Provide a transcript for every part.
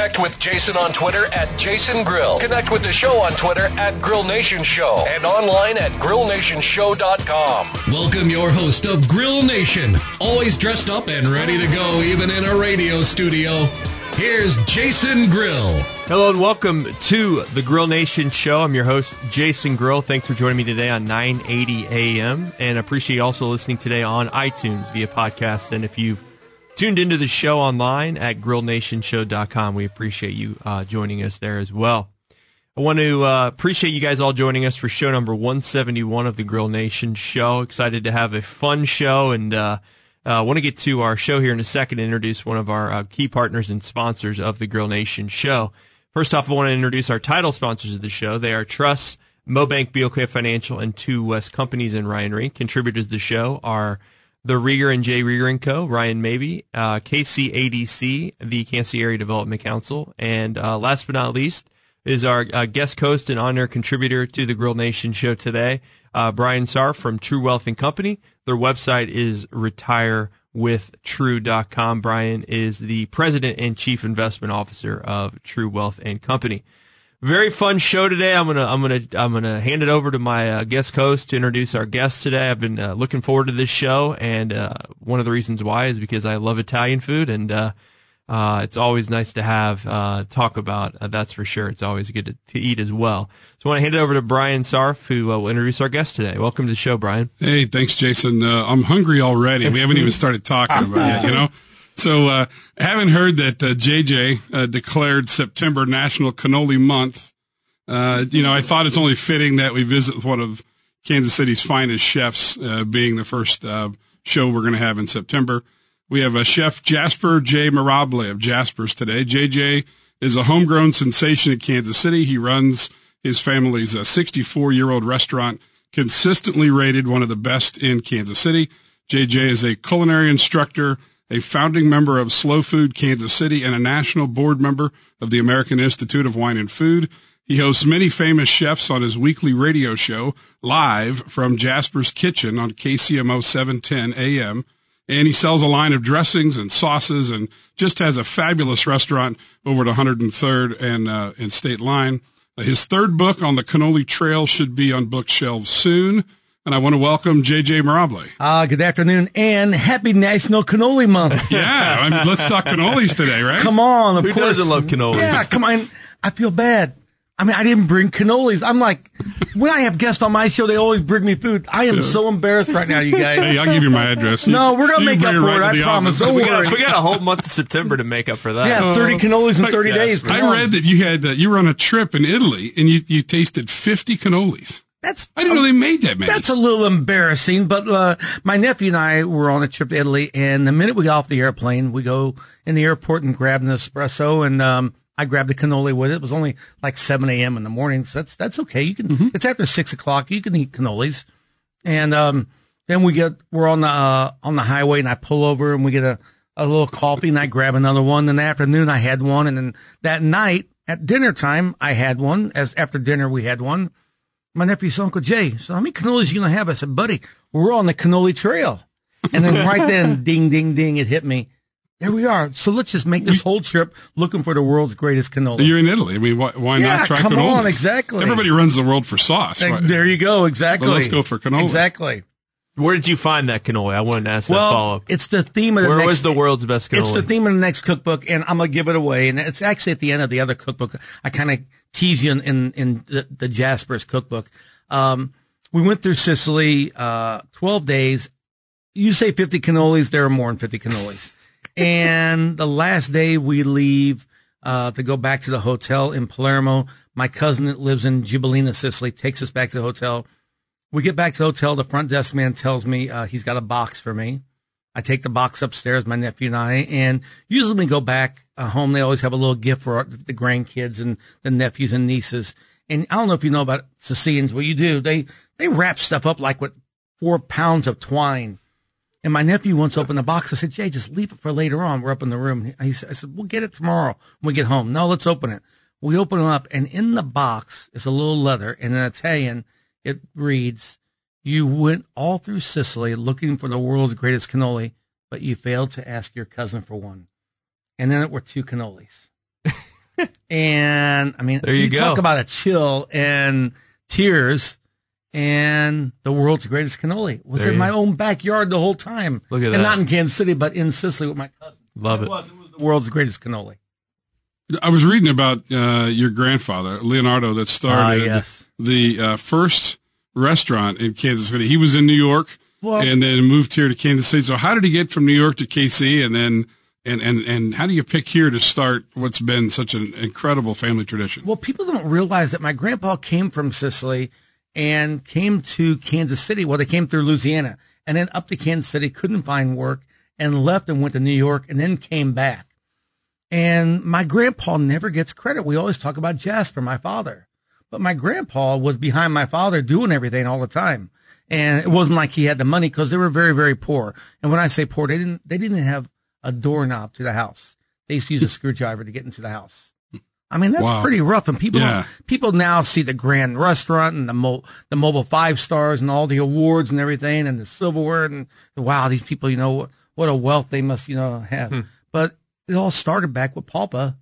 Connect with Jason on Twitter at Jason Grill. Connect with the show on Twitter at Grill Nation Show and online at grillnationshow.com. Welcome your host of Grill Nation, always dressed up and ready to go, even in a radio studio. Here's Jason Grill. Hello and welcome to the Grill Nation show. I'm your host, Jason Grill. Thanks for joining me today on 980 AM and appreciate you also listening today on iTunes via podcast. And if you've tuned into the show online at grillnationshow.com. We appreciate you uh, joining us there as well. I want to uh, appreciate you guys all joining us for show number 171 of the Grill Nation show. Excited to have a fun show and uh, uh, want to get to our show here in a second to introduce one of our uh, key partners and sponsors of the Grill Nation show. First off, I want to introduce our title sponsors of the show. They are Trust, Mobank, BOK Financial, and Two West Companies in Ryan Rink. Contributors to the show are the Rieger and J. Rieger and Co., Ryan Maybe, uh, KCADC, the Kansas City Area Development Council, and uh, last but not least is our uh, guest host and on-air contributor to the Grill Nation show today, uh, Brian Sarr from True Wealth and Company. Their website is retirewithtrue.com. Brian is the president and chief investment officer of True Wealth and Company very fun show today. I'm gonna I'm gonna I'm gonna hand it over to my uh, guest host to introduce our guest today. I've been uh, looking forward to this show, and uh, one of the reasons why is because I love Italian food, and uh, uh, it's always nice to have uh, talk about. that's for sure. It's always good to, to eat as well. So I want to hand it over to Brian Sarf, who will introduce our guest today. Welcome to the show, Brian. Hey, thanks, Jason. I'm hungry already. We haven't even started talking about it. You know. So, uh, haven't heard that uh, JJ uh, declared September National Cannoli Month. Uh, you know, I thought it's only fitting that we visit with one of Kansas City's finest chefs, uh, being the first uh, show we're going to have in September. We have a chef Jasper J. Mirabile of Jasper's today. JJ is a homegrown sensation in Kansas City. He runs his family's 64 year old restaurant, consistently rated one of the best in Kansas City. JJ is a culinary instructor a founding member of Slow Food Kansas City, and a national board member of the American Institute of Wine and Food. He hosts many famous chefs on his weekly radio show, live from Jasper's Kitchen on KCMO 710 AM. And he sells a line of dressings and sauces and just has a fabulous restaurant over at 103rd and, uh, and State Line. His third book on the cannoli trail should be on bookshelves soon and I want to welcome JJ Mirabile. Uh, good afternoon and happy National Cannoli Month. yeah, I mean, let's talk cannolis today, right? Come on, of Who course. doesn't love cannolis? Yeah, come on. I feel bad. I mean, I didn't bring cannolis. I'm like, when I have guests on my show, they always bring me food. I am so embarrassed right now, you guys. Hey, I'll give you my address. No, we're gonna make up for right it, to I the promise. office. Don't we worry. got, we got a whole month of September to make up for that. Yeah, 30 cannolis in 30 days. Come I on. read that you had uh, you were on a trip in Italy and you you tasted 50 cannolis. That's I didn't know they made that many. That's a little embarrassing, but uh, my nephew and I were on a trip to Italy, and the minute we got off the airplane, we go in the airport and grab an espresso, and um, I grabbed a cannoli with it. It was only like seven a.m. in the morning, so that's that's okay. You can. Mm-hmm. It's after six o'clock. You can eat cannolis, and um, then we get we're on the uh, on the highway, and I pull over, and we get a a little coffee, and I grab another one. In the afternoon, I had one, and then that night at dinner time, I had one. As after dinner, we had one my nephew's Uncle Jay. So how many cannolis you gonna have? I said, buddy, we're on the cannoli trail. And then right then, ding, ding, ding, it hit me. There we are. So let's just make this whole trip looking for the world's greatest cannoli. You're in Italy. I mean, why, why Yeah, not try come cannolis? on, exactly. Everybody runs the world for sauce. Right? There you go. Exactly. Well, let's go for cannolis. Exactly. Where did you find that cannoli? I wanted to ask that follow up. it's the theme of the Where next. was the world's best cannoli? It's the theme of the next cookbook, and I'm gonna give it away. And it's actually at the end of the other cookbook. I kind of tease you in in, in the, the Jasper's cookbook. Um, we went through Sicily, uh, 12 days. You say 50 cannolis, there are more than 50 cannolis. and the last day we leave, uh, to go back to the hotel in Palermo. My cousin that lives in Gibellina, Sicily, takes us back to the hotel. We get back to the hotel. The front desk man tells me, uh, he's got a box for me. I take the box upstairs, my nephew and I, and usually we go back uh, home, they always have a little gift for the grandkids and the nephews and nieces. And I don't know if you know about Sicilians, what you do, they, they wrap stuff up like with four pounds of twine. And my nephew once opened the box. I said, Jay, just leave it for later on. We're up in the room. He said, I said, we'll get it tomorrow when we get home. No, let's open it. We open it up and in the box is a little letter and in Italian, it reads, you went all through Sicily looking for the world's greatest cannoli, but you failed to ask your cousin for one. And then it were two cannolis. and I mean, There you go. talk about a chill and tears and the world's greatest cannoli was There in you- my own backyard the whole time. Look at and that. not in Kansas City, but in Sicily with my cousin. Love it. was. It was the world's greatest cannoli. I was reading about uh, your grandfather, Leonardo, that started Ah, yes. the uh, first restaurant in Kansas City. He was in New York Well- and then moved here to Kansas City. So how did he get from New York to KC and then and, and, and how do you pick here to start what's been such an incredible family tradition? Well, people don't realize that my grandpa came from Sicily and came to Kansas City. Well, they came through Louisiana and then up to Kansas City, couldn't find work and left and went to New York and then came back. And my grandpa never gets credit. We always talk about Jasper, my father, but my grandpa was behind my father doing everything all the time. And it wasn't like he had the money because they were very, very poor. And when I say poor, they didn't, they didn't have a doorknob to the house. They used to use a screwdriver to get into the house. I mean, that's Wow. pretty rough. And people, Yeah. people now see the grand restaurant and the mo- the mobile five stars and all the awards and everything and the silverware and wow, these people, you know, what, what a wealth they must, you know, have. Hmm. But it all started back with Pulpa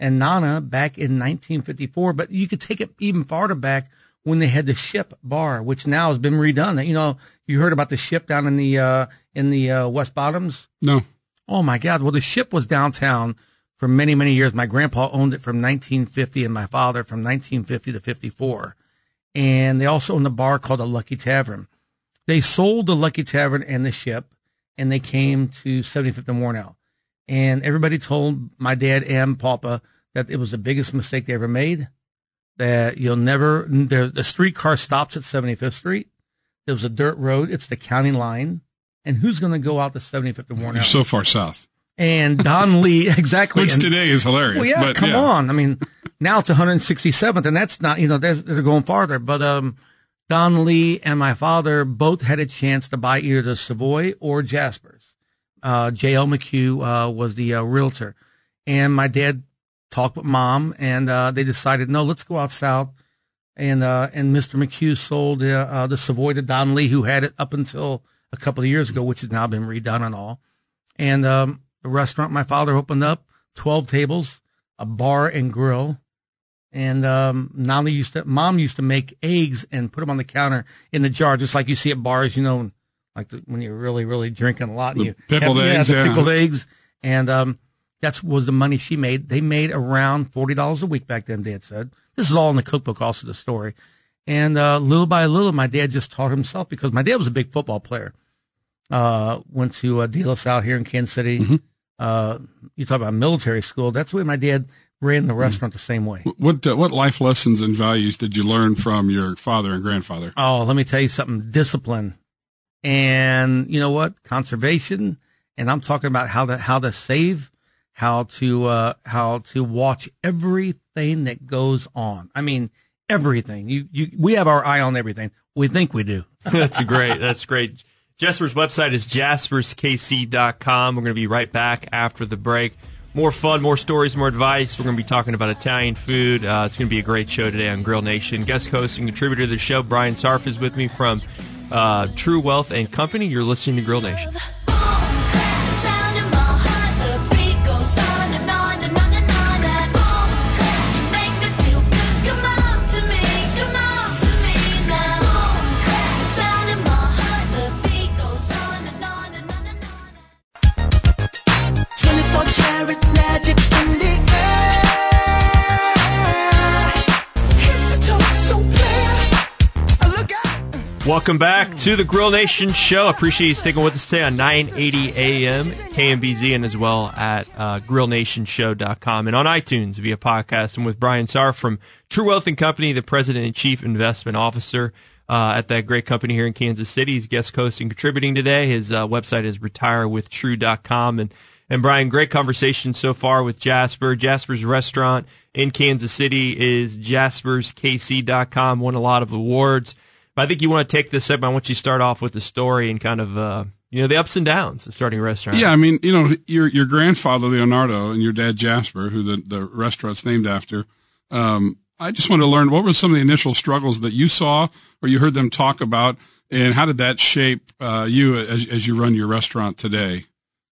and Nana back in 1954. But you could take it even farther back when they had the Ship Bar, which now has been redone. You know, you heard about the Ship down in the uh, in the uh, West Bottoms. No. Oh my God! Well, the Ship was downtown for many many years. My grandpa owned it from 1950, and my father from 1950 to 54. And they also owned a bar called the Lucky Tavern. They sold the Lucky Tavern and the Ship, and they came to 75th and Wornall. And everybody told my dad and Papa that it was the biggest mistake they ever made. That you'll never, the, the streetcar stops at 75th Street. There was a dirt road. It's the county line. And who's going to go out to 75th and Wornall? You're so far south. and Don Lee, exactly. Which and- today is hilarious. well, yeah, but come yeah. on. I mean, now it's 167th, and that's not, you know, they're, they're going farther. But um, Don Lee and my father both had a chance to buy either the Savoy or Jasper's. Uh, J.L. McHugh uh, was the uh, realtor. And my dad talked with mom, and uh, they decided, no, let's go out south. And uh, and Mr. McHugh sold uh, the Savoy to Don Lee, who had it up until a couple of years ago, which has now been redone and all and um, the restaurant my father opened up, twelve tables, a bar and grill, and um, used to, mom used to make eggs and put them on the counter in the jar, just like you see at bars, you know, like the, when you're really really drinking a lot. And The you pickled have- eggs, the yeah. pickled eggs, and um, that's was the money she made. They made around forty dollars a week back then. Dad said this is all in the cookbook, also the story. And uh, little by little, my dad just taught himself because my dad was a big football player uh, went to uh, De La Salle here in Kansas City. Mm-hmm. Uh, you talk about military school. That's the way my dad ran the restaurant the same way. What uh, what life lessons and values did you learn from your father and grandfather? Oh, let me tell you something. Discipline, and you know what? Conservation. And I'm talking about how to how to save, how to uh, how to watch everything that goes on. I mean, everything. You you we have our eye on everything. We think we do. That's great. That's great. Jasper's website is jasperskc.com. We're going to be right back after the break. More fun, more stories, more advice. We're going to be talking about Italian food. Uh, it's going to be a great show today on Grill Nation. Guest host and contributor to the show, Brian Sarf, is with me from uh, True Wealth and Company. You're listening to Grill Nation. Welcome back to the Grill Nation show. Appreciate you sticking with us today on 980 AM, KMBZ, and as well at uh, grillnationshow.com and on iTunes via podcast. And with Brian Sarr from True Wealth and Company, the president and chief investment officer. uh, at that great company here in Kansas City. He's guest host and contributing today. His uh, website is retirewithtrue.com. And, and Brian, great conversation so far with Jasper. Jasper's restaurant in Kansas City is jasperskc.com, won a lot of awards. I think you want to take this segment. I want you to start off with the story and kind of, uh, you know, the ups and downs of starting a restaurant. Yeah, I mean, you know, your your grandfather Leonardo and your dad Jasper, who the the restaurant's named after. Um, I just want to learn what were some of the initial struggles that you saw or you heard them talk about, and how did that shape uh, you as as you run your restaurant today?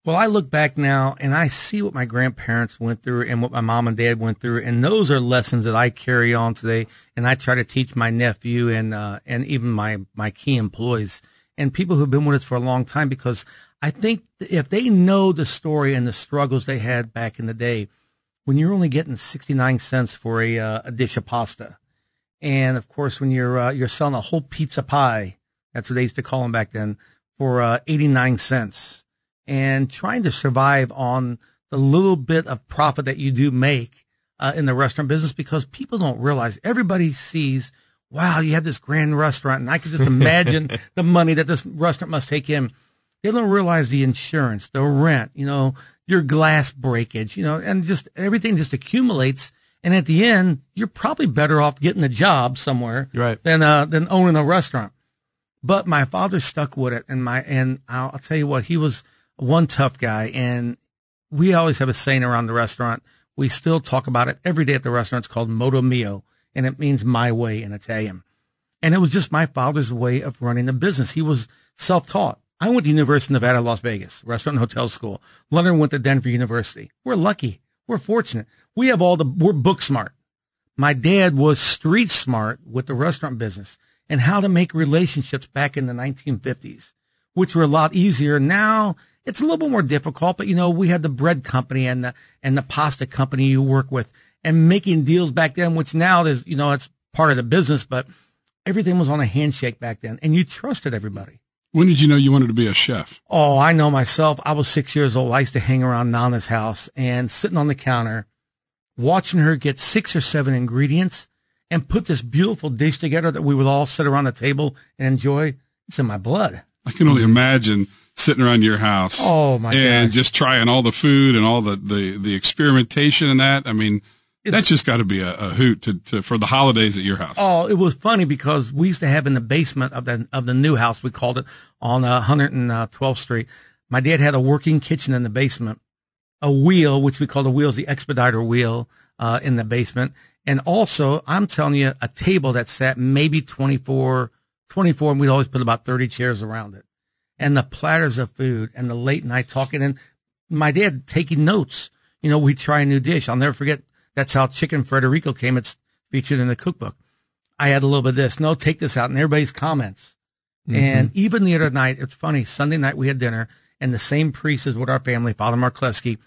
Well, I look back now and I see what my grandparents went through and what my mom and dad went through, and those are lessons that I carry on today, and I try to teach my nephew and uh, and even my my key employees and people who've been with us for a long time because I think if they know the story and the struggles they had back in the day, when you're only getting sixty nine cents for a uh, a dish of pasta, and of course when you're uh, you're selling a whole pizza pie, that's what they used to call them back then, for uh, eighty nine cents and trying to survive on the little bit of profit that you do make uh, in the restaurant business because people don't realize everybody sees, wow, you have this grand restaurant. And I can just imagine the money that this restaurant must take in. They don't realize the insurance, the rent, you know, your glass breakage, you know, and just everything just accumulates. And at the end, you're probably better off getting a job somewhere Right. than, uh, than owning a restaurant. But my father stuck with it, and my and I'll, I'll tell you what, he was one tough guy, and we always have a saying around the restaurant. We still talk about it every day at the restaurant. It's called Modo Mio, and it means my way in Italian. And it was just my father's way of running the business. He was self-taught. I went to University of Nevada, Las Vegas, restaurant and hotel school. Leonard went to Denver University. We're lucky. We're fortunate. We have all the, we're book smart. My dad was street smart with the restaurant business and how to make relationships back in the 1950s, which were a lot easier. Now it's a little bit more difficult, but you know, we had the bread company and the, and the pasta company you work with and making deals back then, which now is, you know, it's part of the business, but everything was on a handshake back then and you trusted everybody. When did you know you wanted to be a chef? Oh, I know myself. I was six years old. I used to hang around Nana's house and sitting on the counter, watching her get six or seven ingredients and put this beautiful dish together that we would all sit around the table and enjoy. It's in my blood. I can only imagine sitting around your house. Oh, my god. And gosh. just trying all the food and all the the, the experimentation and that. I mean, that's just got to be a, a hoot to, to for the holidays at your house. Oh, it was funny because we used to have in the basement of the of the new house we called it on uh, 112th Street. My dad had a working kitchen in the basement, a wheel which we called the wheel is the expediter wheel uh, in the basement, and also I'm telling you a table that sat maybe 24, 24, and we'd always put about 30 chairs around it, and the platters of food and the late night talking and my dad taking notes. You know, we try a new dish. I'll never forget. That's how chicken Frederico came. It's featured in the cookbook. I had a little bit of this. No, take this out. And everybody's comments. Mm-hmm. And even the other night, it's funny. Sunday night we had dinner and the same priest as with our family, Father Markleski.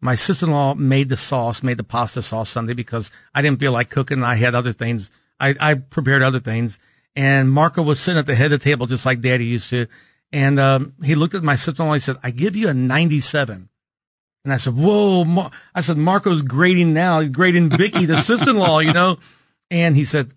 My sister-in-law made the sauce, made the pasta sauce Sunday because I didn't feel like cooking. I had other things. I, I prepared other things. And Marco was sitting at the head of the table just like daddy used to. And, um, he looked at my sister-in-law. And he said, I give you a 97. And I said, whoa, Mar-. I said, Marco's grading now. He's grading Vicky, the sister-in-law, you know? And he said,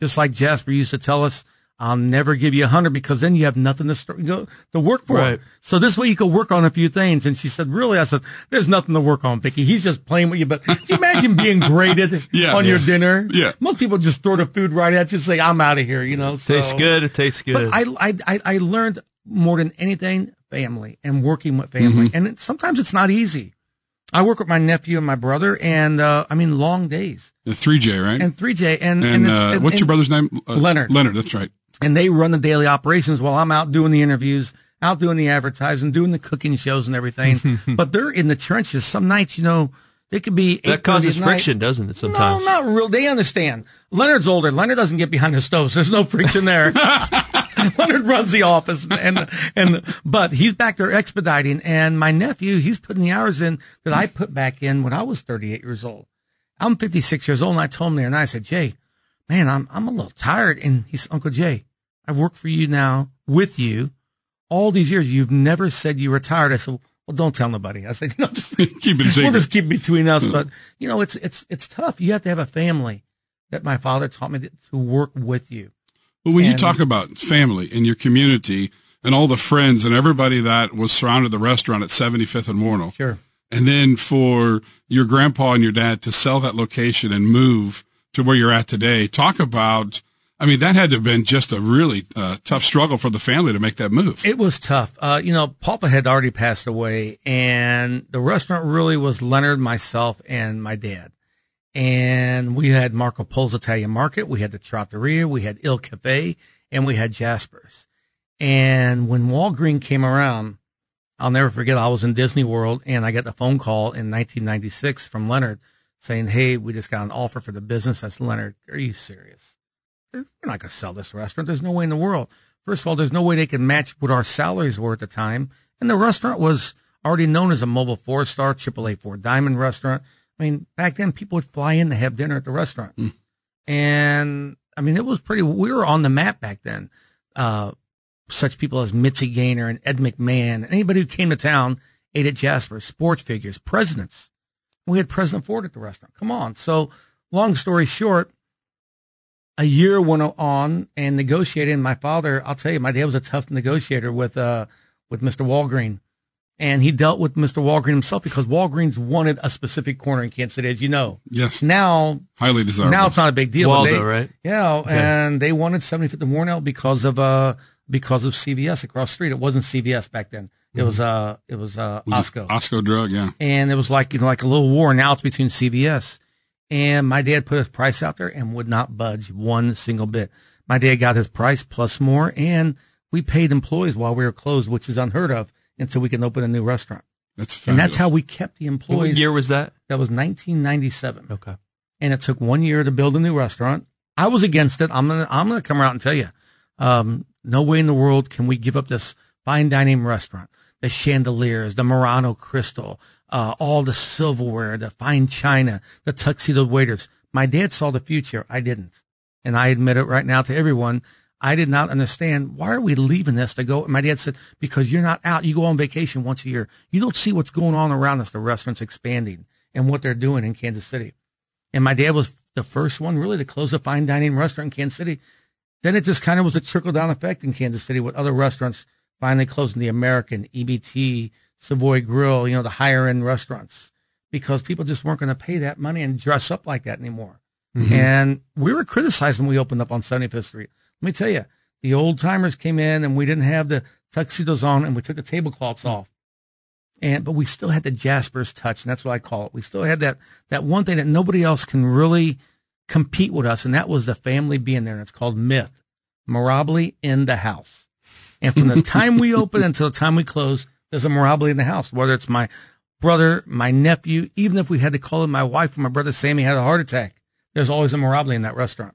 just like Jasper used to tell us, I'll never give you a hundred because then you have nothing to start, go, to work for. Right. So this way you can work on a few things. And she said, really? I said, there's nothing to work on, Vicky. He's just playing with you. But can you imagine being graded Yeah. on your dinner? Yeah. Most people just throw the food right at you and say, I'm out of here, you know? So, Tastes good. It tastes good. But I, I, I, I learned more than anything, family and working with family. Mm-hmm. And it, sometimes it's not easy. I work with my nephew and my brother and, uh, I mean, long days The three J, right? and 3J and, And, it's- uh, and- what's your brother's name? Uh, Leonard. Leonard. That's right. and they run the daily operations while I'm out doing the interviews, out doing the advertising, doing the cooking shows and everything. but they're in the trenches. Some nights, you know, it could be that causes at night. friction, doesn't it? Sometimes. No, not real. They understand. Leonard's older. Leonard doesn't get behind the stove. So there's no friction there. Leonard runs the office and, and, but he's back there expediting. And my nephew, he's putting the hours in that I put back in when I was 38 years old. I'm 56 years old. And I told him there and I said, Jay, man, I'm, I'm a little tired. And he's Uncle Jay, I've worked for you now with you all these years. You've never said you retired. I said, well, don't tell nobody. I said, you know, just, Keep it we'll just keep between us. Mm. But you know, it's it's it's tough. You have to have a family that my father taught me to work with you. Well, when you talk about family and your community and all the friends and everybody that was surrounded the restaurant at 75th and Wornall, Sure. and then for your grandpa and your dad to sell that location and move to where you're at today, talk about. I mean, that had to have been just a really uh, tough struggle for the family to make that move. It was tough. Uh, you know, Papa had already passed away, and the restaurant really was Leonard, myself, and my dad. And we had Marco Polo's Italian Market, we had the Trattoria, we had Il Cafe, and we had Jasper's. And when Walgreen came around, I'll never forget, I was in Disney World, and I got the phone call in 1996 from Leonard saying, Hey, we just got an offer for the business. That's Leonard. Are you serious? Mm. We're not going to sell this restaurant. There's no way in the world. First of all, there's no way they can match what our salaries were at the time. And the restaurant was already known as a mobile four star, AAA four diamond restaurant. I mean, back then people would fly in to have dinner at the restaurant. And I mean, it was pretty, we were on the map back then. Uh, such people as Mitzi Gaynor and Ed McMahon, anybody who came to town ate at Jasper, sports figures, presidents. We had President Ford at the restaurant. Come on. So long story short, a year went on and negotiating. My father, I'll tell you, my dad was a tough negotiator with, uh, with Mr. Walgreen. And he dealt with Mr. Walgreen himself because Walgreens wanted a specific corner in Kansas City, as you know. Yes, Now, highly desirable. now it's not a big deal. Waldo, they- right? Yeah, and they wanted 75th and Wornall because of uh because of CVS across the street. It wasn't CVS back then. It was uh it was uh Was it Osco, Osco drug, yeah. and it was like you know like a little war. Now it's between CVS and my dad put his price out there and would not budge one single bit. My dad got his price plus more, and we paid employees while we were closed, which is unheard of until we can open a new restaurant. That's fair. And that's how we kept the employees. What year was that? That was 1997 Okay. and it took one year to build a new restaurant. I was against it. I'm gonna I'm gonna come out and tell you, um, no way in the world can we give up this fine dining restaurant, the chandeliers, the Murano crystal, uh, all the silverware, the fine china, the tuxedo waiters. My dad saw the future. I didn't, and I admit it right now to everyone. I did not understand why are we leaving this to go. My dad said because you're not out. You go on vacation once a year. You don't see what's going on around us. The restaurants expanding and what they're doing in Kansas City. And my dad was the first one really to close a fine dining restaurant in Kansas City. Then it just kind of was a trickle down effect in Kansas City with other restaurants finally closing the American, EBT, Savoy Grill, you know, the higher end restaurants because people just weren't going to pay that money and dress up like that anymore. Mm-hmm. And we were criticized when we opened up on 75th Street. Let me tell you, the old timers came in and we didn't have the tuxedos on and we took the tablecloths off. And, but we still had the Jasper's touch, and that's what I call it. We still had that, that one thing that nobody else can really compete with us, and that was the family being there. And it's called Myth. Mirabile in the house. And from the time we open until the time we close, there's a Mirabile in the house, whether it's my brother, my nephew, even if we had to call in my wife or my brother Sammy had a heart attack, there's always a Mirabile in that restaurant.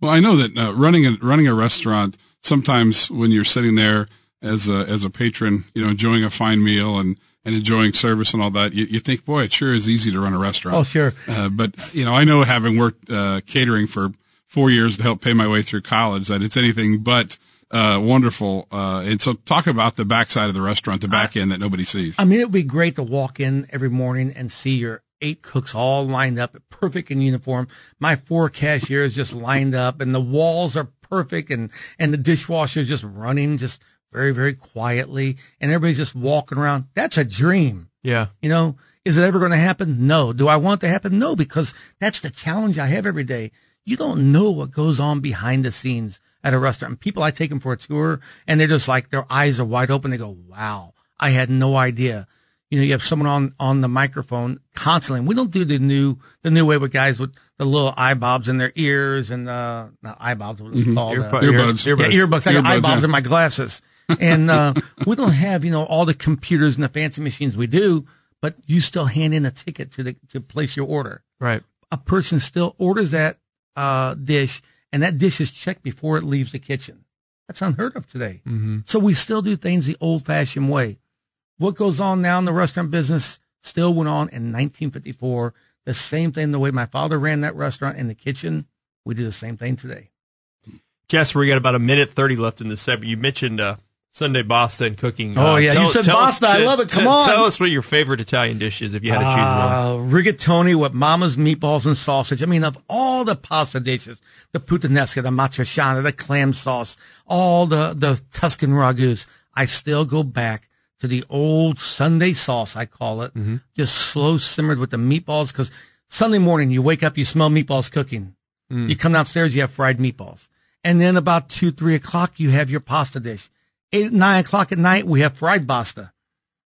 Well, I know that uh, running a running a restaurant sometimes when you're sitting there as a as a patron, you know, enjoying a fine meal and and enjoying service and all that, you, you think, boy, it sure is easy to run a restaurant. Oh, sure. Uh, but you know, I know having worked uh, catering for four years to help pay my way through college, that it's anything but uh, wonderful. Uh, and so, talk about the backside of the restaurant, the back end that nobody sees. I mean, it would be great to walk in every morning and see your eight cooks all lined up, perfect in uniform. My four cashiers just lined up, and the walls are perfect, and and the dishwasher is just running just very very quietly, and everybody's just walking around. That's a dream. Yeah. You know, is it ever going to happen? No. Do I want it to happen? No, because that's the challenge I have every day. You don't know what goes on behind the scenes at a restaurant. People, I take them for a tour and they're just like, their eyes are wide open. They go, wow, I had no idea. You know, you have someone on, on the microphone constantly. And we don't do the new, the new way with guys with the little eye bobs in their ears and, uh, not eye bobs, what it's called. uh, Earbuds. ear- yeah, earbuds. I got Earbuds, eyeballs yeah. in my glasses. And uh, we don't have, you know, all the computers and the fancy machines we do, but you still hand in a ticket to the to place your order. Right. A person still orders that uh, dish, and that dish is checked before it leaves the kitchen. That's unheard of today. Mm-hmm. So we still do things the old fashioned way. What goes on now in the restaurant business still went on in 1954. The same thing, the way my father ran that restaurant in the kitchen, we do the same thing today. Jasper, we got about a minute 30 left in the segment. You mentioned uh, Sunday pasta and cooking. Oh, yeah, you said us- pasta. I love it. Come on. Tell us what your favorite Italian dish is if you had to choose one. Uh, rigatoni with mama's meatballs and sausage. I mean, of all the pasta dishes, the puttanesca, the matriciana, the clam sauce, all the, the Tuscan ragus, I still go back to the old Sunday sauce, I call it, Mm-hmm. just slow simmered with the meatballs. Cause Sunday morning, you wake up, you smell meatballs cooking. Mm. You come downstairs, you have fried meatballs. And then about two, three o'clock, you have your pasta dish. Eight, nine o'clock at night, we have fried pasta.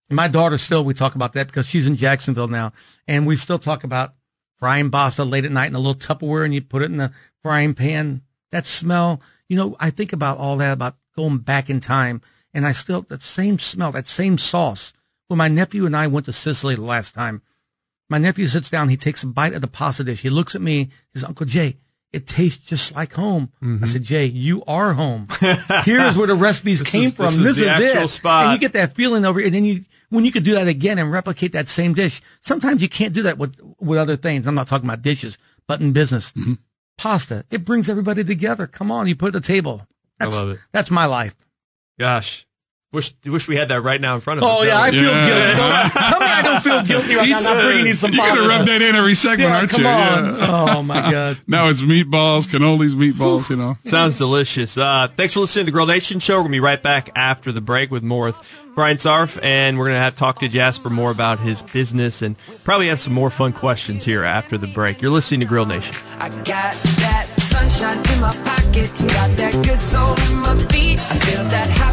And my daughter still, we talk about that because she's in Jacksonville now. And we still talk about frying pasta late at night in a little Tupperware and you put it in the frying pan. That smell, you know, I think about all that, about going back in time. And I still, that same smell, that same sauce. When my nephew and I went to Sicily the last time, my nephew sits down, he takes a bite of the pasta dish. He looks at me, he says, Uncle Jay, it tastes just like home. I said, Jay, you are home. Here's where the recipes came is- from. this is This the is actual it. spot. And you get that feeling over, and then you, when you could do that again and replicate that same dish, sometimes you can't do that with, with other things. I'm not talking about dishes, but in business, Mm-hmm. pasta, it brings everybody together. Come on, you put it at the table. That's, love it. That's my life. Gosh, wish wish we had that right now in front of us. Oh yeah, I feel Yeah. guilty. Don't- Tell me I don't feel guilty right now. I'm not bringing you some You're gonna pasta. rub that in every segment, Yeah, aren't come you? on. Yeah. Oh my god. Now it's meatballs, cannolis, meatballs. You know. Sounds delicious. Uh, thanks for listening to the Grill Nation show. We're gonna be right back after the break with more with Brian Sarf, and we're gonna have talk to Jasper more about his business and probably have some more fun questions here after the break. You're listening to Grill Nation. I got that sunshine in my pocket, got that good soul in my feet. I feel that hot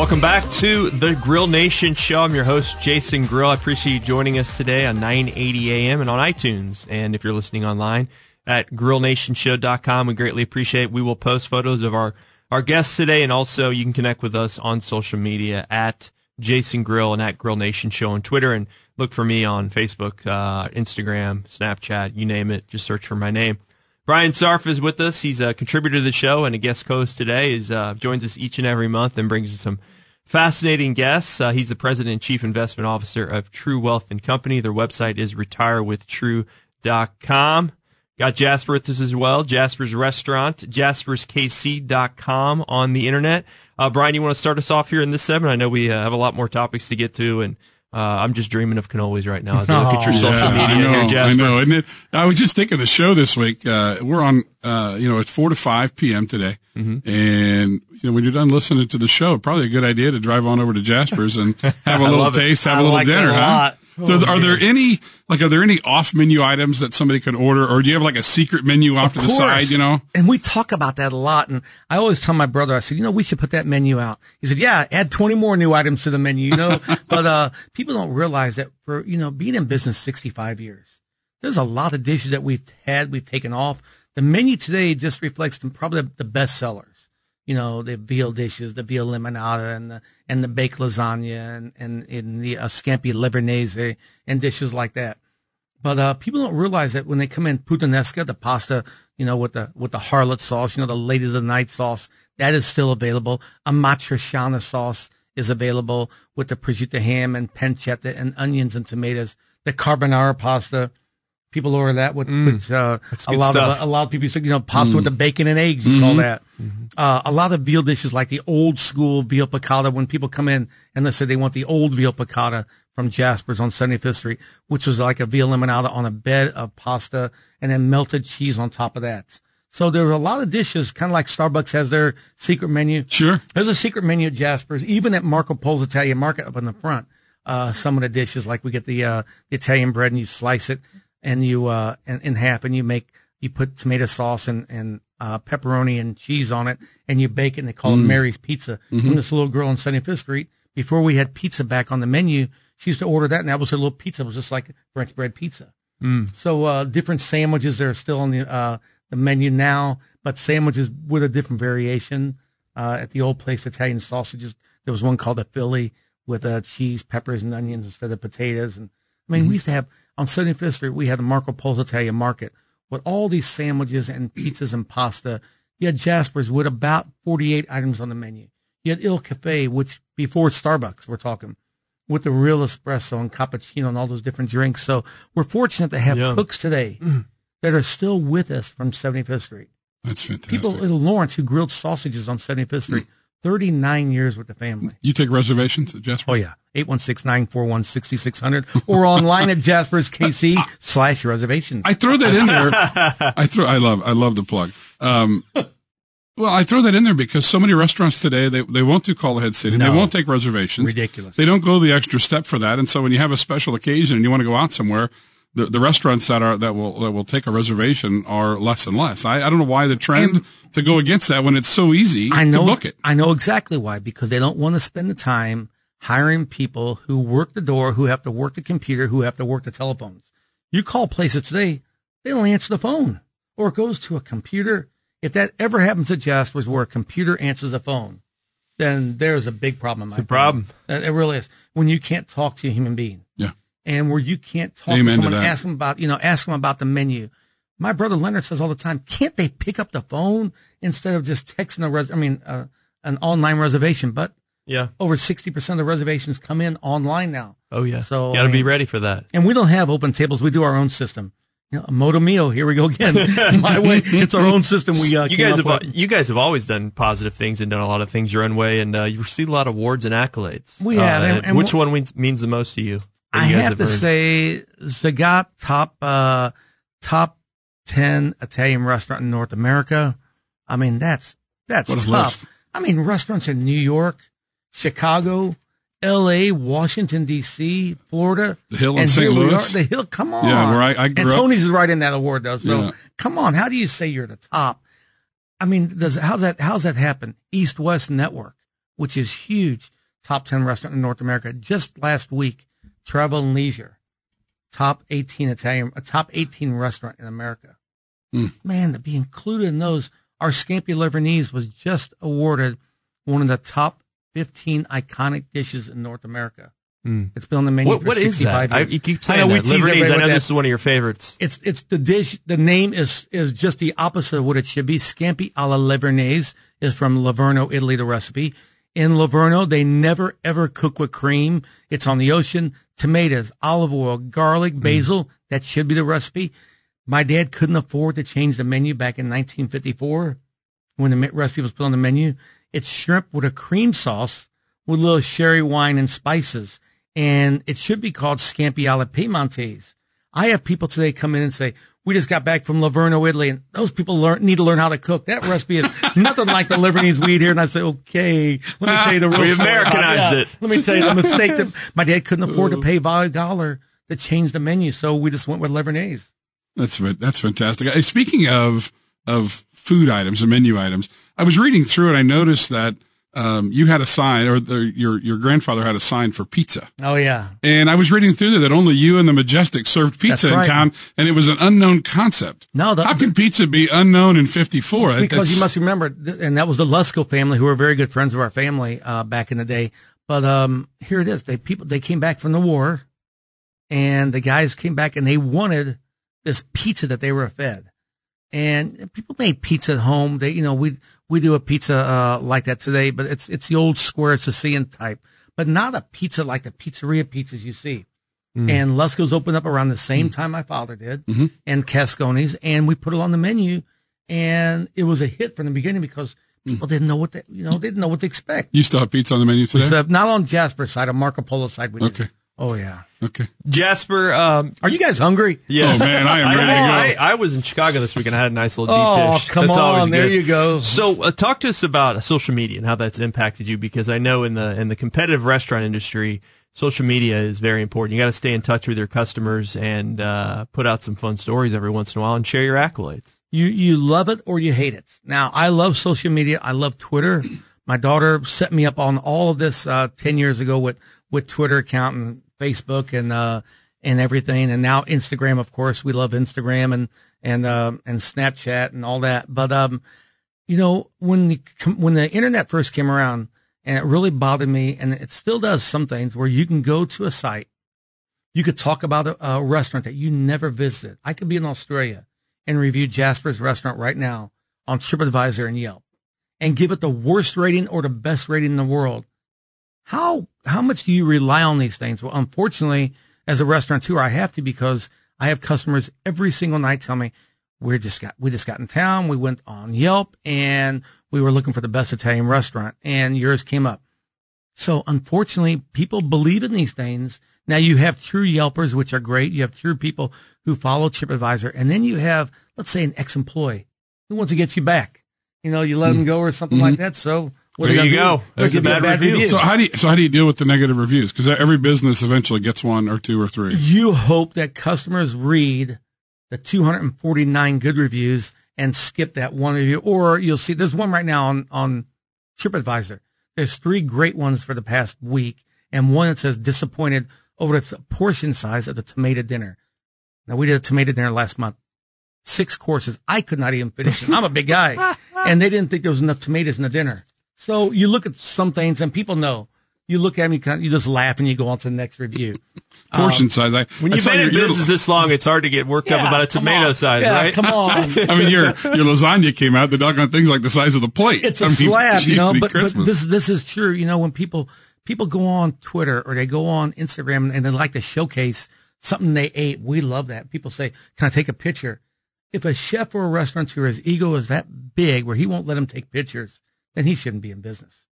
Welcome back to the Grill Nation show. I'm your host, Jason Grill. I appreciate you joining us today on 980 AM and on iTunes. And if you're listening online at grillnationshow.com, we greatly appreciate. We will post photos of our, our guests today. And also you can connect with us on social media at Jason Grill and at Grill Nation Show on Twitter. And look for me on Facebook, uh, Instagram, Snapchat, you name it. Just search for my name. Brian Sarf is with us. He's a contributor to the show and a guest host today. Is uh, joins us each and every month and brings us some fascinating guests. Uh, he's the president and chief investment officer of True Wealth and Company. Their website is retirewithtrue.com. Got Jasper with us as well. Jasper's Restaurant, jasperskc.com on the internet. Uh, Brian, you want to start us off here in this segment? I know we uh, have a lot more topics to get to, and uh, I'm just dreaming of cannolis right now as I look at your Oh, social Yeah, media I know, here, Jasper. I know, isn't it? I was just thinking the show this week. Uh, we're on, uh, you know, it's four to five p.m. today, Mm-hmm. and you know, when you're done listening to the show, probably a good idea to drive on over to Jasper's and have a little it. taste, have I a little like dinner, a huh? Lot. So, Oh, are there any like are there any off menu items that somebody can order, or do you have like a secret menu off to the side? You know, And we talk about that a lot. And I always tell my brother, I said, you know, we should put that menu out. He said, yeah, add 20 more new items to the menu, you know, but, uh, people don't realize that for, you know, being in business 65 years, there's a lot of dishes that we've had, we've taken off. The menu today just reflects the, probably the, the best sellers. You know, the veal dishes, the veal limonata and the, and the baked lasagna and, and, and the uh, scampi livornese and dishes like that. But uh, people don't realize that when they come in puttanesca, the pasta, you know, with the with the harlot sauce, you know, the lady of the night sauce, that is still available. A matriciana sauce is available with the prosciutto ham and pancetta and onions and tomatoes. The carbonara pasta, people order that with, with uh, a lot stuff. of a lot of people say, you know, pasta with the bacon and eggs. You call that. Uh, a lot of veal dishes like the old school veal piccata. When people come in and they say they want the old veal piccata from Jasper's on 75th Street, which was like a veal limonada on a bed of pasta and then melted cheese on top of that. So there a lot of dishes, kind of like Starbucks has their secret menu. sure. There's a secret menu at Jasper's, even at Marco Polo's Italian Market up in the front. Uh, some of the dishes, like we get the, uh, the Italian bread and you slice it and you, uh, in, in half and you make, you put tomato sauce and, and, uh, pepperoni and cheese on it and you bake it and they call it Mary's Pizza. From this little girl on 75th Street, before we had pizza back on the menu, she used to order that and that was her little pizza. It was just like French bread pizza. So uh, different sandwiches that are still on the uh, the menu now, but sandwiches with a different variation. Uh, at the old place, Italian sausages, there was one called a Philly with uh, cheese, peppers, and onions instead of potatoes. And I mean, we used to have on 75th Street, we had the Marco Polo Italian Market with all these sandwiches and pizzas and pasta. You had Jasper's with about 48 items on the menu. You had Il Cafe, which before Starbucks, we're talking, with the real espresso and cappuccino and all those different drinks. So we're fortunate to have Yum. cooks today mm. that are still with us from 75th Street. That's fantastic. People, little Lawrence, who grilled sausages on 75th Street, mm. 39 years with the family. you take reservations at Jasper? Oh yeah. 816-941-6600 or online at Jasper's KC slash reservations. I throw that in there. I throw. I love. I love the plug. Um, well, I throw that in there because so many restaurants today they they won't do call ahead seating. They won't take reservations. Ridiculous. They don't go the extra step for that. And so when you have a special occasion and you want to go out somewhere, the, the restaurants that are that will that will take a reservation are less and less. I, I don't know why the trend to go against that when it's so easy I know, to book it. I know exactly why, because they don't want to spend the time hiring people who work the door, who have to work the computer, who have to work the telephones. You call places today, they don't answer the phone or it goes to a computer. If that ever happens at Jasper's where a computer answers the phone, then there's a big problem. It's a problem. It really is. When you can't talk to a human being Yeah. and where you can't talk Amen to to someone, that. ask them about, you know, ask them about the menu. My brother Leonard says all the time, can't they pick up the phone instead of just texting a res- I mean, uh, an online reservation? But Yeah. over 60% of the reservations come in online now. Oh yeah. So, got to I be ready for that. And we don't have open tables. We do our own system. You know, Modo Mio, here we go again. My way. It's our own system we uh, you guys have with. you guys have always done positive things and done a lot of things your own way, and uh, you've received a lot of awards and accolades. We Uh, have, and- and which one means, means the most to you? I you guys have to earned? say, Zagat top uh, top ten Italian restaurant in North America. I mean, that's that's What tough. I mean, restaurants in New York, Chicago, L.A., Washington D.C., Florida, The Hill and St. Louis? The Hill, come on. Yeah, where I- I grew and. Tony's is right in that award though. So Yeah. come on, how do you say you're the top? I mean, does how's that how's that happen? East West Network, which is huge, top ten restaurant in North America. Just last week, Travel and Leisure, top eighteen Italian, a top eighteen restaurant in America. Hmm. Man, to be included in those, our Scampi Livornese was just awarded one of the top fifteen iconic dishes in North America. Hmm. It's been on the menu What, for what is 65 that? I, years. you keep I know, we that. tease Livornese, everybody I know with this is one of your favorites. It's it's the dish. The name is is just the opposite of what it should be. Scampi alla Livornese is from Livorno, Italy. The recipe in Livorno, they never ever cook with cream. It's on the ocean. Tomatoes, olive oil, garlic, basil. That should be the recipe. My dad couldn't afford to change the menu back in 1954 when the recipe was put on the menu. It's shrimp with a cream sauce with a little sherry wine and spices. And it should be called scampi alla Piemontese. I have people today come in and say, we just got back from Livorno, Italy, and those people learn, need to learn how to cook. That recipe is nothing like the Livornese we eat here. And I say, okay, let me tell you the real We story. Americanized it. Let me tell you the mistake that my dad couldn't afford to pay five dollar to change the menu. So we just went with Livornese. That's that's fantastic. Uh, Speaking of of food items and menu items, I was reading through it. I noticed that um, you had a sign, or the, your your grandfather had a sign for pizza. Oh yeah. And I was reading through there that only you and the Majestic served pizza right. in town, and it was an unknown concept. No, the- how can pizza be unknown in '54? because you must remember, and that was the Lusco family, who were very good friends of our family uh, back in the day. But um, here it is: they people they came back from the war, and the guys came back and they wanted this pizza that they were fed. And people made pizza at home. They, you know, we we do a pizza uh, like that today, but it's it's the old square Sicilian type, but not a pizza like the pizzeria pizzas you see. Mm. And Lusco's opened up around the same mm. time my father did, mm-hmm. and Cascones, and we put it on the menu, and it was a hit from the beginning because people didn't know what they, you know, they didn't know what to expect. You still have pizza on the menu today? Except not on Jasper's side, on Marco Polo's side. We did. Okay. Oh yeah. okay. Jasper, um, Are you guys hungry? yes. Oh, man, I am ready to go. I, I was in Chicago this week and I had a nice little deep dish. Oh, dish. come That's always on, there good. you go. So, uh, talk to us about uh, social media and how that's impacted you because I know in the in the competitive restaurant industry, social media is very important. You got to stay in touch with your customers and uh, put out some fun stories every once in a while and share your accolades. You you love it or you hate it. Now I love social media. I love Twitter. My daughter set me up on all of this uh, ten years ago with with Twitter account and Facebook and uh, and everything, and now Instagram. Of course, we love Instagram and and um, and Snapchat and all that. But um, you know when the when the internet first came around, and it really bothered me, and it still does some things where you can go to a site, you could talk about a, a restaurant that you never visited. I could be in Australia and review Jasper's restaurant right now on TripAdvisor and Yelp and give it the worst rating or the best rating in the world. How how much do you rely on these things? Well, unfortunately, as a restaurateur, I have to because I have customers every single night tell me we just got we just got in town. We went on Yelp and we were looking for the best Italian restaurant, and yours came up. So unfortunately, people believe in these things. Now you have true Yelpers, which are great. You have true people who follow TripAdvisor, and then you have, let's say, an ex-employee who wants to get you back. You know, you let them mm-hmm. go or something like mm-hmm. that. So what There you gonna go. do? There's a give you bad review. So how do you, so how do you deal with the negative reviews? Because every business eventually gets one or two or three. you hope that customers read the 249 good reviews and skip that one review, or you'll see there's one right now on, on TripAdvisor. There's three great ones for the past week and one that says disappointed over the portion size of the tomato dinner. Now we did a tomato dinner last month, six courses. I could not even finish it. I'm a big guy and they didn't think there was enough tomatoes in the dinner. So you look at some things and people know. You look at them, you, kind of, you just laugh and you go on to the next review. Portion um, size. I, When you've been in your- business this long, it's hard to get worked up about a tomato on. size, Yeah, right? Come on. I mean, your your lasagna came out. The doggone thing's like the size of the plate. it's a I mean, slab, you know. But, but this this is true. You know, when people people go on Twitter or they go on Instagram and they like to showcase something they ate, we love that. People say, "Can I take a picture?" If a chef or a restaurateur, his ego is that big where he won't let him take pictures, then he shouldn't be in business.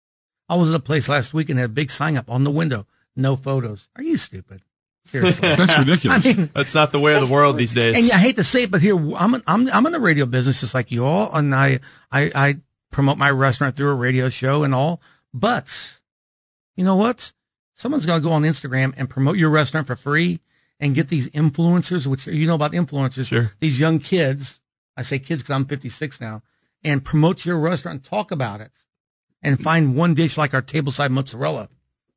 I was at a place last week and had a big sign up on the window, "No photos." Are you stupid? Seriously. That's ridiculous. I mean, That's not the way of the world these days. and I hate to say it, but here I'm in, I'm I'm in the radio business just like you all, and I I, I promote my restaurant through a radio show and all. But you know what? Someone's gonna go on Instagram and promote your restaurant for free and get these influencers, which you know about influencers, Sure. these young kids. I say kids because I'm 56 now, and promote your restaurant talk about it, and find one dish like our tableside mozzarella.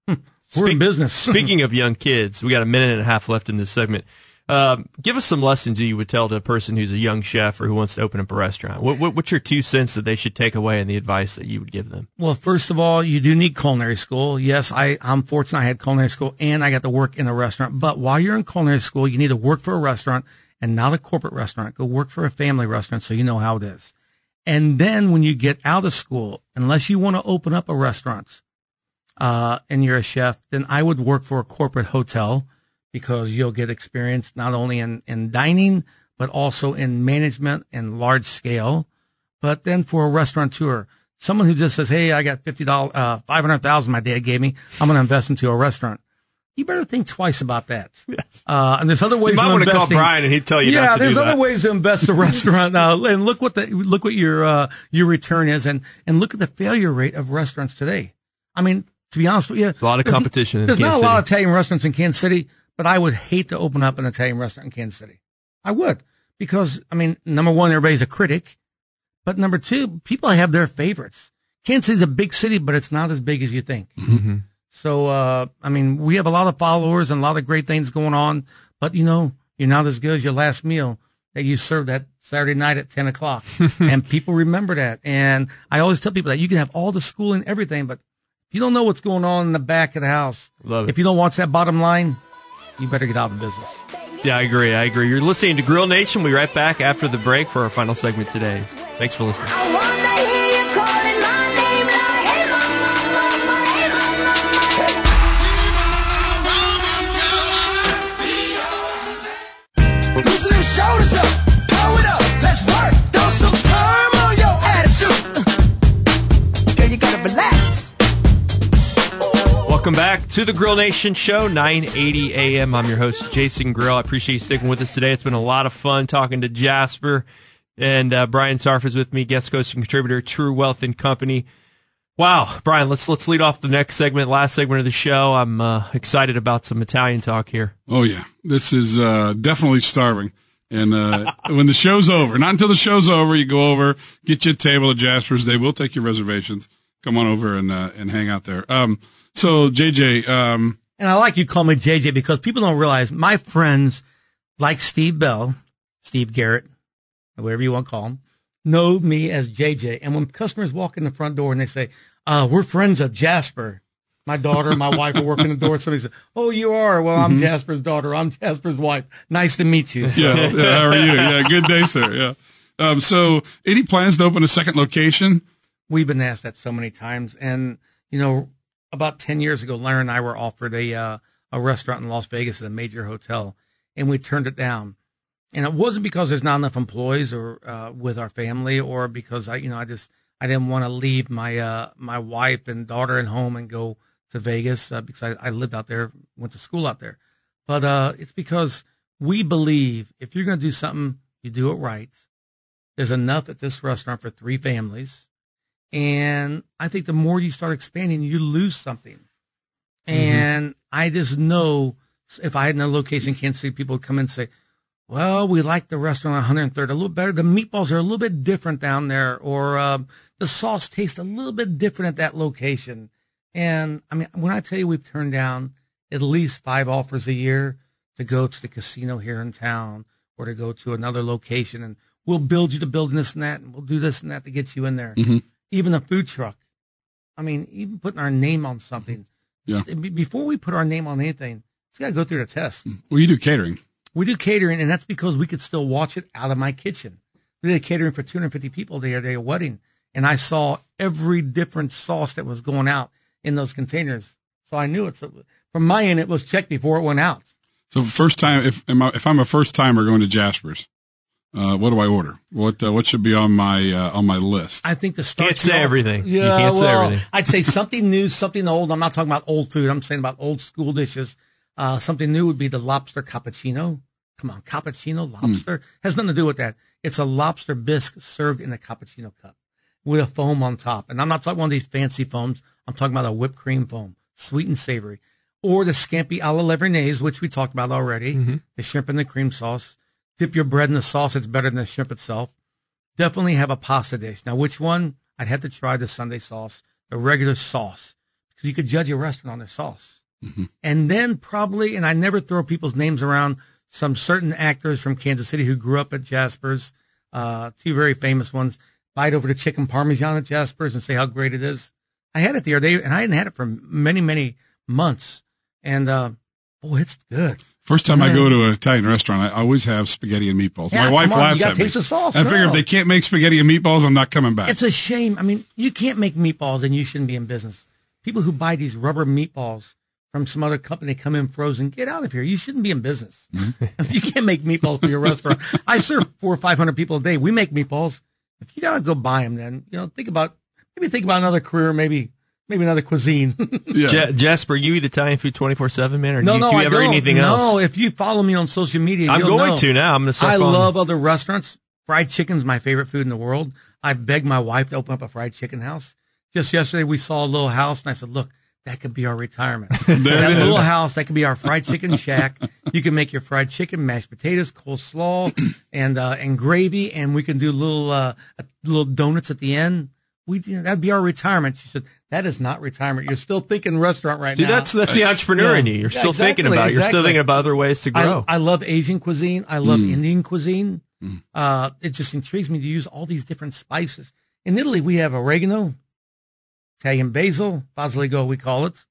Hmm, We're in business. Speaking of young kids, we got a minute and a half left in this segment. Um, give us some lessons you would tell to a person who's a young chef or who wants to open up a restaurant. What, what, what's your two cents that they should take away and the advice that you would give them? Well, first of all, you do need culinary school. Yes, I, I'm fortunate I had culinary school and I got to work in a restaurant. But while you're in culinary school, you need to work for a restaurant and not a corporate restaurant. Go work for a family restaurant so you know how it is. And then when you get out of school, unless you want to open up a restaurant, uh, and you're a chef, then I would work for a corporate hotel because you'll get experience not only in, in dining, but also in management and large scale. But then for a restaurateur, someone who just says, Hey, I got $50, uh, 500,000 my dad gave me. I'm going to invest into a restaurant. You better think twice about that. Yes. Uh, and there's other ways You might want to call. Brian and he'd tell you yeah, not to there's other that. ways to invest a restaurant. now, and look what the look what your uh, your return is, and and look at the failure rate of restaurants today. I mean, to be honest with you, There's a lot of there's- competition There's not a lot of Italian restaurants in Kansas City, but I would hate to open up an Italian restaurant in Kansas City. I would because I mean, number one, everybody's a critic, but number two, people have their favorites. Kansas City's a big city, but it's not as big as you think. Mm-hmm. So, uh, I mean, we have a lot of followers and a lot of great things going on, but you know, you're not as good as your last meal that you served that Saturday night at 10 o'clock. and people remember that. And I always tell people that you can have all the schooling, everything, but if you don't know what's going on in the back of the house, Love it. if you don't watch that bottom line, you better get out of the business. Yeah, I agree. I agree. You're listening to Grill Nation. We'll be right back after the break for our final segment today. Thanks for listening. Welcome back to the Grill Nation Show, 980 AM. I'm your host, Jason Grill. I appreciate you sticking with us today. It's been a lot of fun talking to Jasper and uh, Brian Sarf is with me, guest host and contributor, True Wealth and Company. Wow, Brian, let's let's lead off the next segment, last segment of the show. I'm uh, excited about some Italian talk here. Oh yeah, this is uh, definitely starving. And uh, when the show's over, not until the show's over, you go over, get you a table at Jasper's. They will take your reservations. Come on over and uh, and hang out there. Um, so JJ, um, And I like you call me JJ because people don't realize my friends like Steve Bell, Steve Garrett, whatever you want to call him, know me as JJ. And when customers walk in the front door and they say, uh, we're friends of Jasper, my daughter and my wife are working the door. Somebody says, Oh, you are? Well, I'm Jasper's daughter. I'm Jasper's wife. Nice to meet you. So- yes, yeah, how are you? Yeah, good day, sir. Yeah. Um, so any plans to open a second location? We've been asked that so many times. And, you know, about 10 years ago, Larry and I were offered a, uh, a restaurant in Las Vegas at a major hotel and we turned it down. And it wasn't because there's not enough employees or, uh, with our family or because I, you know, I just, I didn't want to leave my, uh, my wife and daughter at home and go to Vegas, uh, because I, I lived out there, went to school out there. But, uh, it's because we believe if you're going to do something, you do it right. There's enough at this restaurant for three families. And I think the more you start expanding, you lose something. And I just know if I had no location, in Kansas City, people would come in and say, well, we like the restaurant on 103rd a little better. The meatballs are a little bit different down there, or um, the sauce tastes a little bit different at that location. And I mean, when I tell you we've turned down at least five offers a year to go to the casino here in town or to go to another location, and we'll build you to building this and that, and we'll do this and that to get you in there. Even a food truck. I mean, even putting our name on something. Yeah. Before we put our name on anything, it's got to go through the test. Mm. Well, you do catering. We do catering, and that's because we could still watch it out of my kitchen. We did catering for 250 people the other day at a wedding, and I saw every different sauce that was going out in those containers. So I knew it. So from my end, it was checked before it went out. So first time, if am I, if I'm a first timer going to Jasper's, uh, what do I order? What uh, what should be on my uh, on my list? I think the start Can't say everything. You can't say everything. I'd say something new, something old. I'm not talking about old food. I'm saying about old school dishes. Uh, something new would be the lobster cappuccino. Come on, cappuccino lobster has nothing to do with that. It's a lobster bisque served in a cappuccino cup with a foam on top. And I'm not talking one of these fancy foams. I'm talking about a whipped cream foam, sweet and savory, or the scampi a la Livornese, which we talked about already. The shrimp and the cream sauce. Dip your bread in the sauce. It's better than the shrimp itself definitely have a pasta dish. Now, which one? I'd have to try the Sunday sauce, the regular sauce, because you could judge a restaurant on their sauce. And then probably, and I never throw people's names around, some certain actors from Kansas City who grew up at Jasper's, uh, two very famous ones, bite over the chicken parmesan at Jasper's and say how great it is. I had it the other day, and I hadn't had it for many, many months. And, uh, boy, it's good. First time I mm-hmm. go to an Italian restaurant, I always have spaghetti and meatballs. Yeah, my wife on, laughs at me. taste the sauce, I figure if they can't make spaghetti and meatballs, I'm not coming back. It's a shame. I mean, you can't make meatballs and you shouldn't be in business. People who buy these rubber meatballs from some other company come in frozen. Get out of here. You shouldn't be in business. Mm-hmm. if you can't make meatballs for your restaurant, I serve four or five hundred people a day. We make meatballs. If you gotta go buy them, then you know think about maybe think about another career, maybe maybe another cuisine. yeah. Ja- Jasper, you eat Italian food 24 7, man? Or no, do you, no, do you I ever eat don't. anything no, else? if you follow me on social media, I'm you'll going know. to now. I'm going to start I following. love other restaurants. Fried chicken's my favorite food in the world. I begged my wife to open up a fried chicken house. Just yesterday, we saw a little house, and I said, "Look, that could be our retirement. There that little house, that could be our fried chicken shack. You can make your fried chicken, mashed potatoes, coleslaw, and uh, and gravy, and we can do little uh, little donuts at the end. We you know, that'd be our retirement." She said, "That is not retirement. You're still thinking restaurant right Dude, now." that's that's the entrepreneur in you. You're Yeah, still thinking about it. You're still thinking about other ways to grow. I, I love Asian cuisine. I love Indian cuisine. Uh, it just intrigues me to use all these different spices. In Italy, we have oregano, Italian basil, basilico, we call it.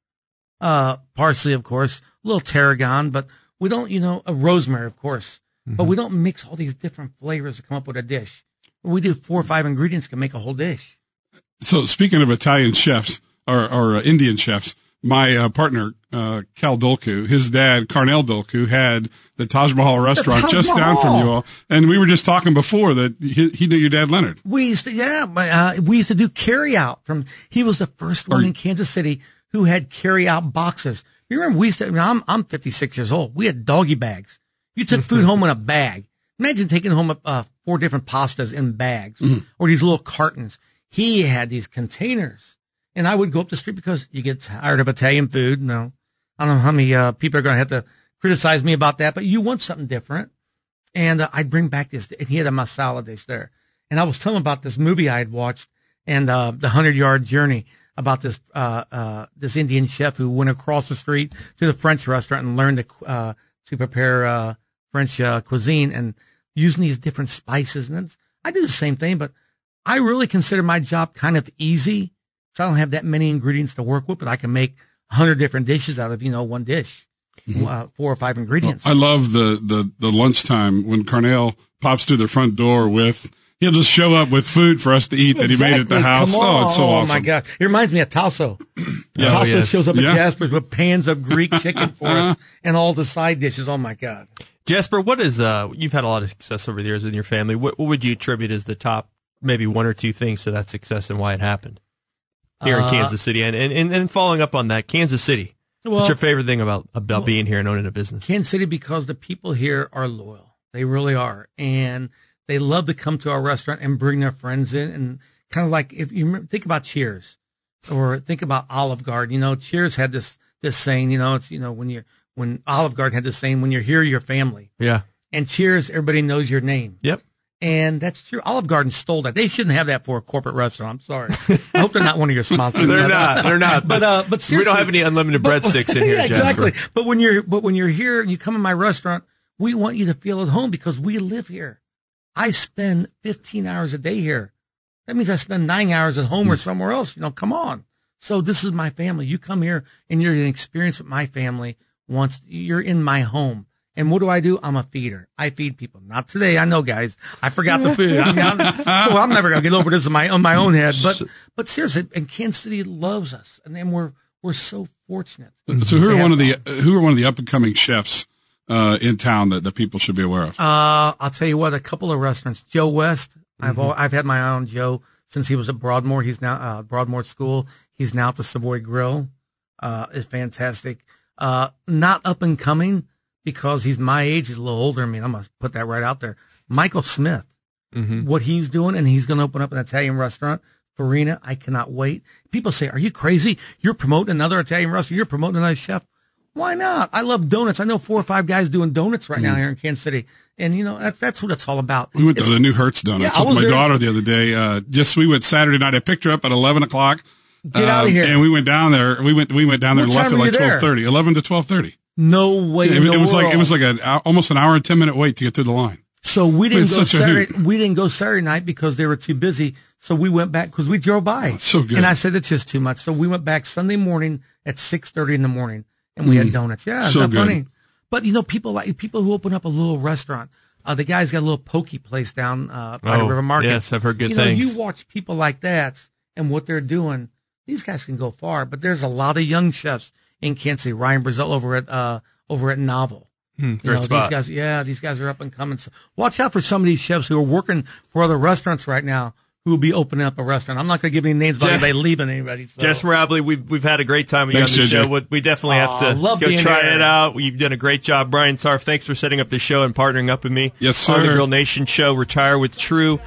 Uh, parsley, of course, a little tarragon, but we don't, you know, a rosemary, of course, but we don't mix all these different flavors to come up with a dish. We do four or five ingredients can make a whole dish. So speaking of Italian chefs or, or uh, Indian chefs, my uh, partner uh, Cal Dolku, his dad Carnell Dolku had the Taj Mahal restaurant Taj just down from you all, and we were just talking before that he, he knew your dad Leonard. We used to, yeah, but, uh, we used to do carry out from, he was the first one in Kansas City who had carry out boxes. You remember we used to, I mean, I'm, I'm 56 years old. We had doggy bags. You took food home in a bag. Imagine taking home, uh, four different pastas in bags or these little cartons. He had these containers and I would go up the street because you get tired of Italian food. No, I don't know how many, uh, people are going to have to criticize me about that, but you want something different. And uh, I'd bring back this, and he had a masala dish there. And I was telling him about this movie I had watched and uh, the hundred yard journey about this uh, uh, this Indian chef who went across the street to the French restaurant and learned to uh, to prepare uh, French cuisine and using these different spices. And I do the same thing, but I really consider my job kind of easy. So I don't have that many ingredients to work with, but I can make a hundred different dishes out of you know one dish, uh, four or five ingredients. I love the the the lunchtime when Carnell pops through the front door with he'll just show up with food for us to eat that he made at the house. Come Oh, it's so on. awesome. my god! It reminds me of Tasso. Yeah. Tasso Oh, yes. shows up at Yeah. Jasper's with pans of Greek chicken for us and all the side dishes. Oh my god! Jasper, what is uh? You've had a lot of success over the years with your family. What, what would you attribute as the top, maybe one or two things to that success and why it happened here in Uh, Kansas City? And, and and following up on that, Kansas City. Well- what's your favorite thing about about being here and owning a business? Kansas City because the people here are loyal. They really are, and they love to come to our restaurant and bring their friends in. And kind of like if you think about Cheers, or think about Olive Garden. You know, Cheers had this this saying. You know, it's you know when you when Olive Garden had this saying, when you're here, you're family. Yeah. And Cheers, everybody knows your name. Yep. And that's true. Olive Garden stole that. They shouldn't have that for a corporate restaurant. I'm sorry. I hope they're not one of your sponsors. They're not. They're not. But uh, but we don't have any unlimited breadsticks in here, yeah, Jasper. exactly. But when you're but when you're here and you come in my restaurant, we want you to feel at home because we live here. I spend 15 hours a day here. That means I spend nine hours at home or somewhere else. You know, come on. So this is my family. You come here and you're going to experience with my family once you're in my home. And what do I do? I'm a feeder. I feed people. Not today. I know, guys. I forgot the food. I mean, I'm, well, I'm never going to get over this in my on my own head. But but seriously, and Kansas City loves us, and then we're we're so fortunate. So who are one of the who are one of the up and coming chefs uh, in town that, that people should be aware of? Uh, I'll tell you what, a couple of restaurants. Joe West. I've al- I've had my eye on Joe since he was at Broadmoor. He's now uh, Broadmoor School. He's now at the Savoy Grill. Uh, is fantastic. Uh, not up and coming because he's my age. He's a little older than me. I'm gonna put that right out there. Michael Smith. What he's doing, and he's going to open up an Italian restaurant. Farina, I cannot wait. People say, "Are you crazy? You're promoting another Italian restaurant. You're promoting another chef." Why not? I love donuts. I know four or five guys doing donuts right now here in Kansas City, and you know that's that's what it's all about. We went to the new Hurts Donuts Yeah, with my there. daughter the other day. Uh, just we went Saturday night. I picked her up at eleven o'clock. Get outta Um, here. And we went down there. We went we went down there What and left at like twelve thirty. Eleven to twelve thirty. No way. It, in the it was like it was like an hou- almost an hour and ten minute wait to get through the line. So we didn't go Saturday. We didn't go Saturday night because they were too busy. So we went back because we drove by. Oh, so good. And I said it's just too much. So we went back Sunday morning at six thirty in the morning, and we had donuts. Yeah, Mm. So good. funny? But you know, people like people who open up a little restaurant. Uh, the guy's got a little pokey place down uh, by Oh, the River Market. yes, I've heard good you know, things. You watch people like that and what they're doing. These guys can go far. But there's a lot of young chefs in Kansas City. Ryan Brazeal over at uh, over at Novel. You great know, spot. These guys, yeah, these guys are up and coming. So watch out for some of these chefs who are working for other restaurants right now who will be opening up a restaurant. I'm not going to give any names about Jeff- anybody leaving anybody. So. Jess Mirabile, we've we've had a great time with you on the show. We, we definitely have to love go try here. it out. You've done a great job, Brian Tarf. Thanks for setting up the show and partnering up with me. Yes, On the sir. Grill Nation show, retire with True.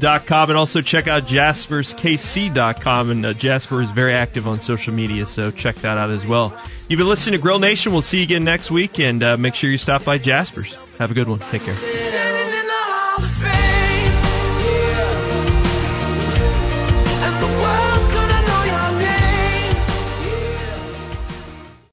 And also check out jasperskc.com and uh, Jasper is very active on social media so check that out as well. You've been listening to Grill Nation. We'll see you again next week and uh, make sure you stop by Jasper's. Have a good one. Take care.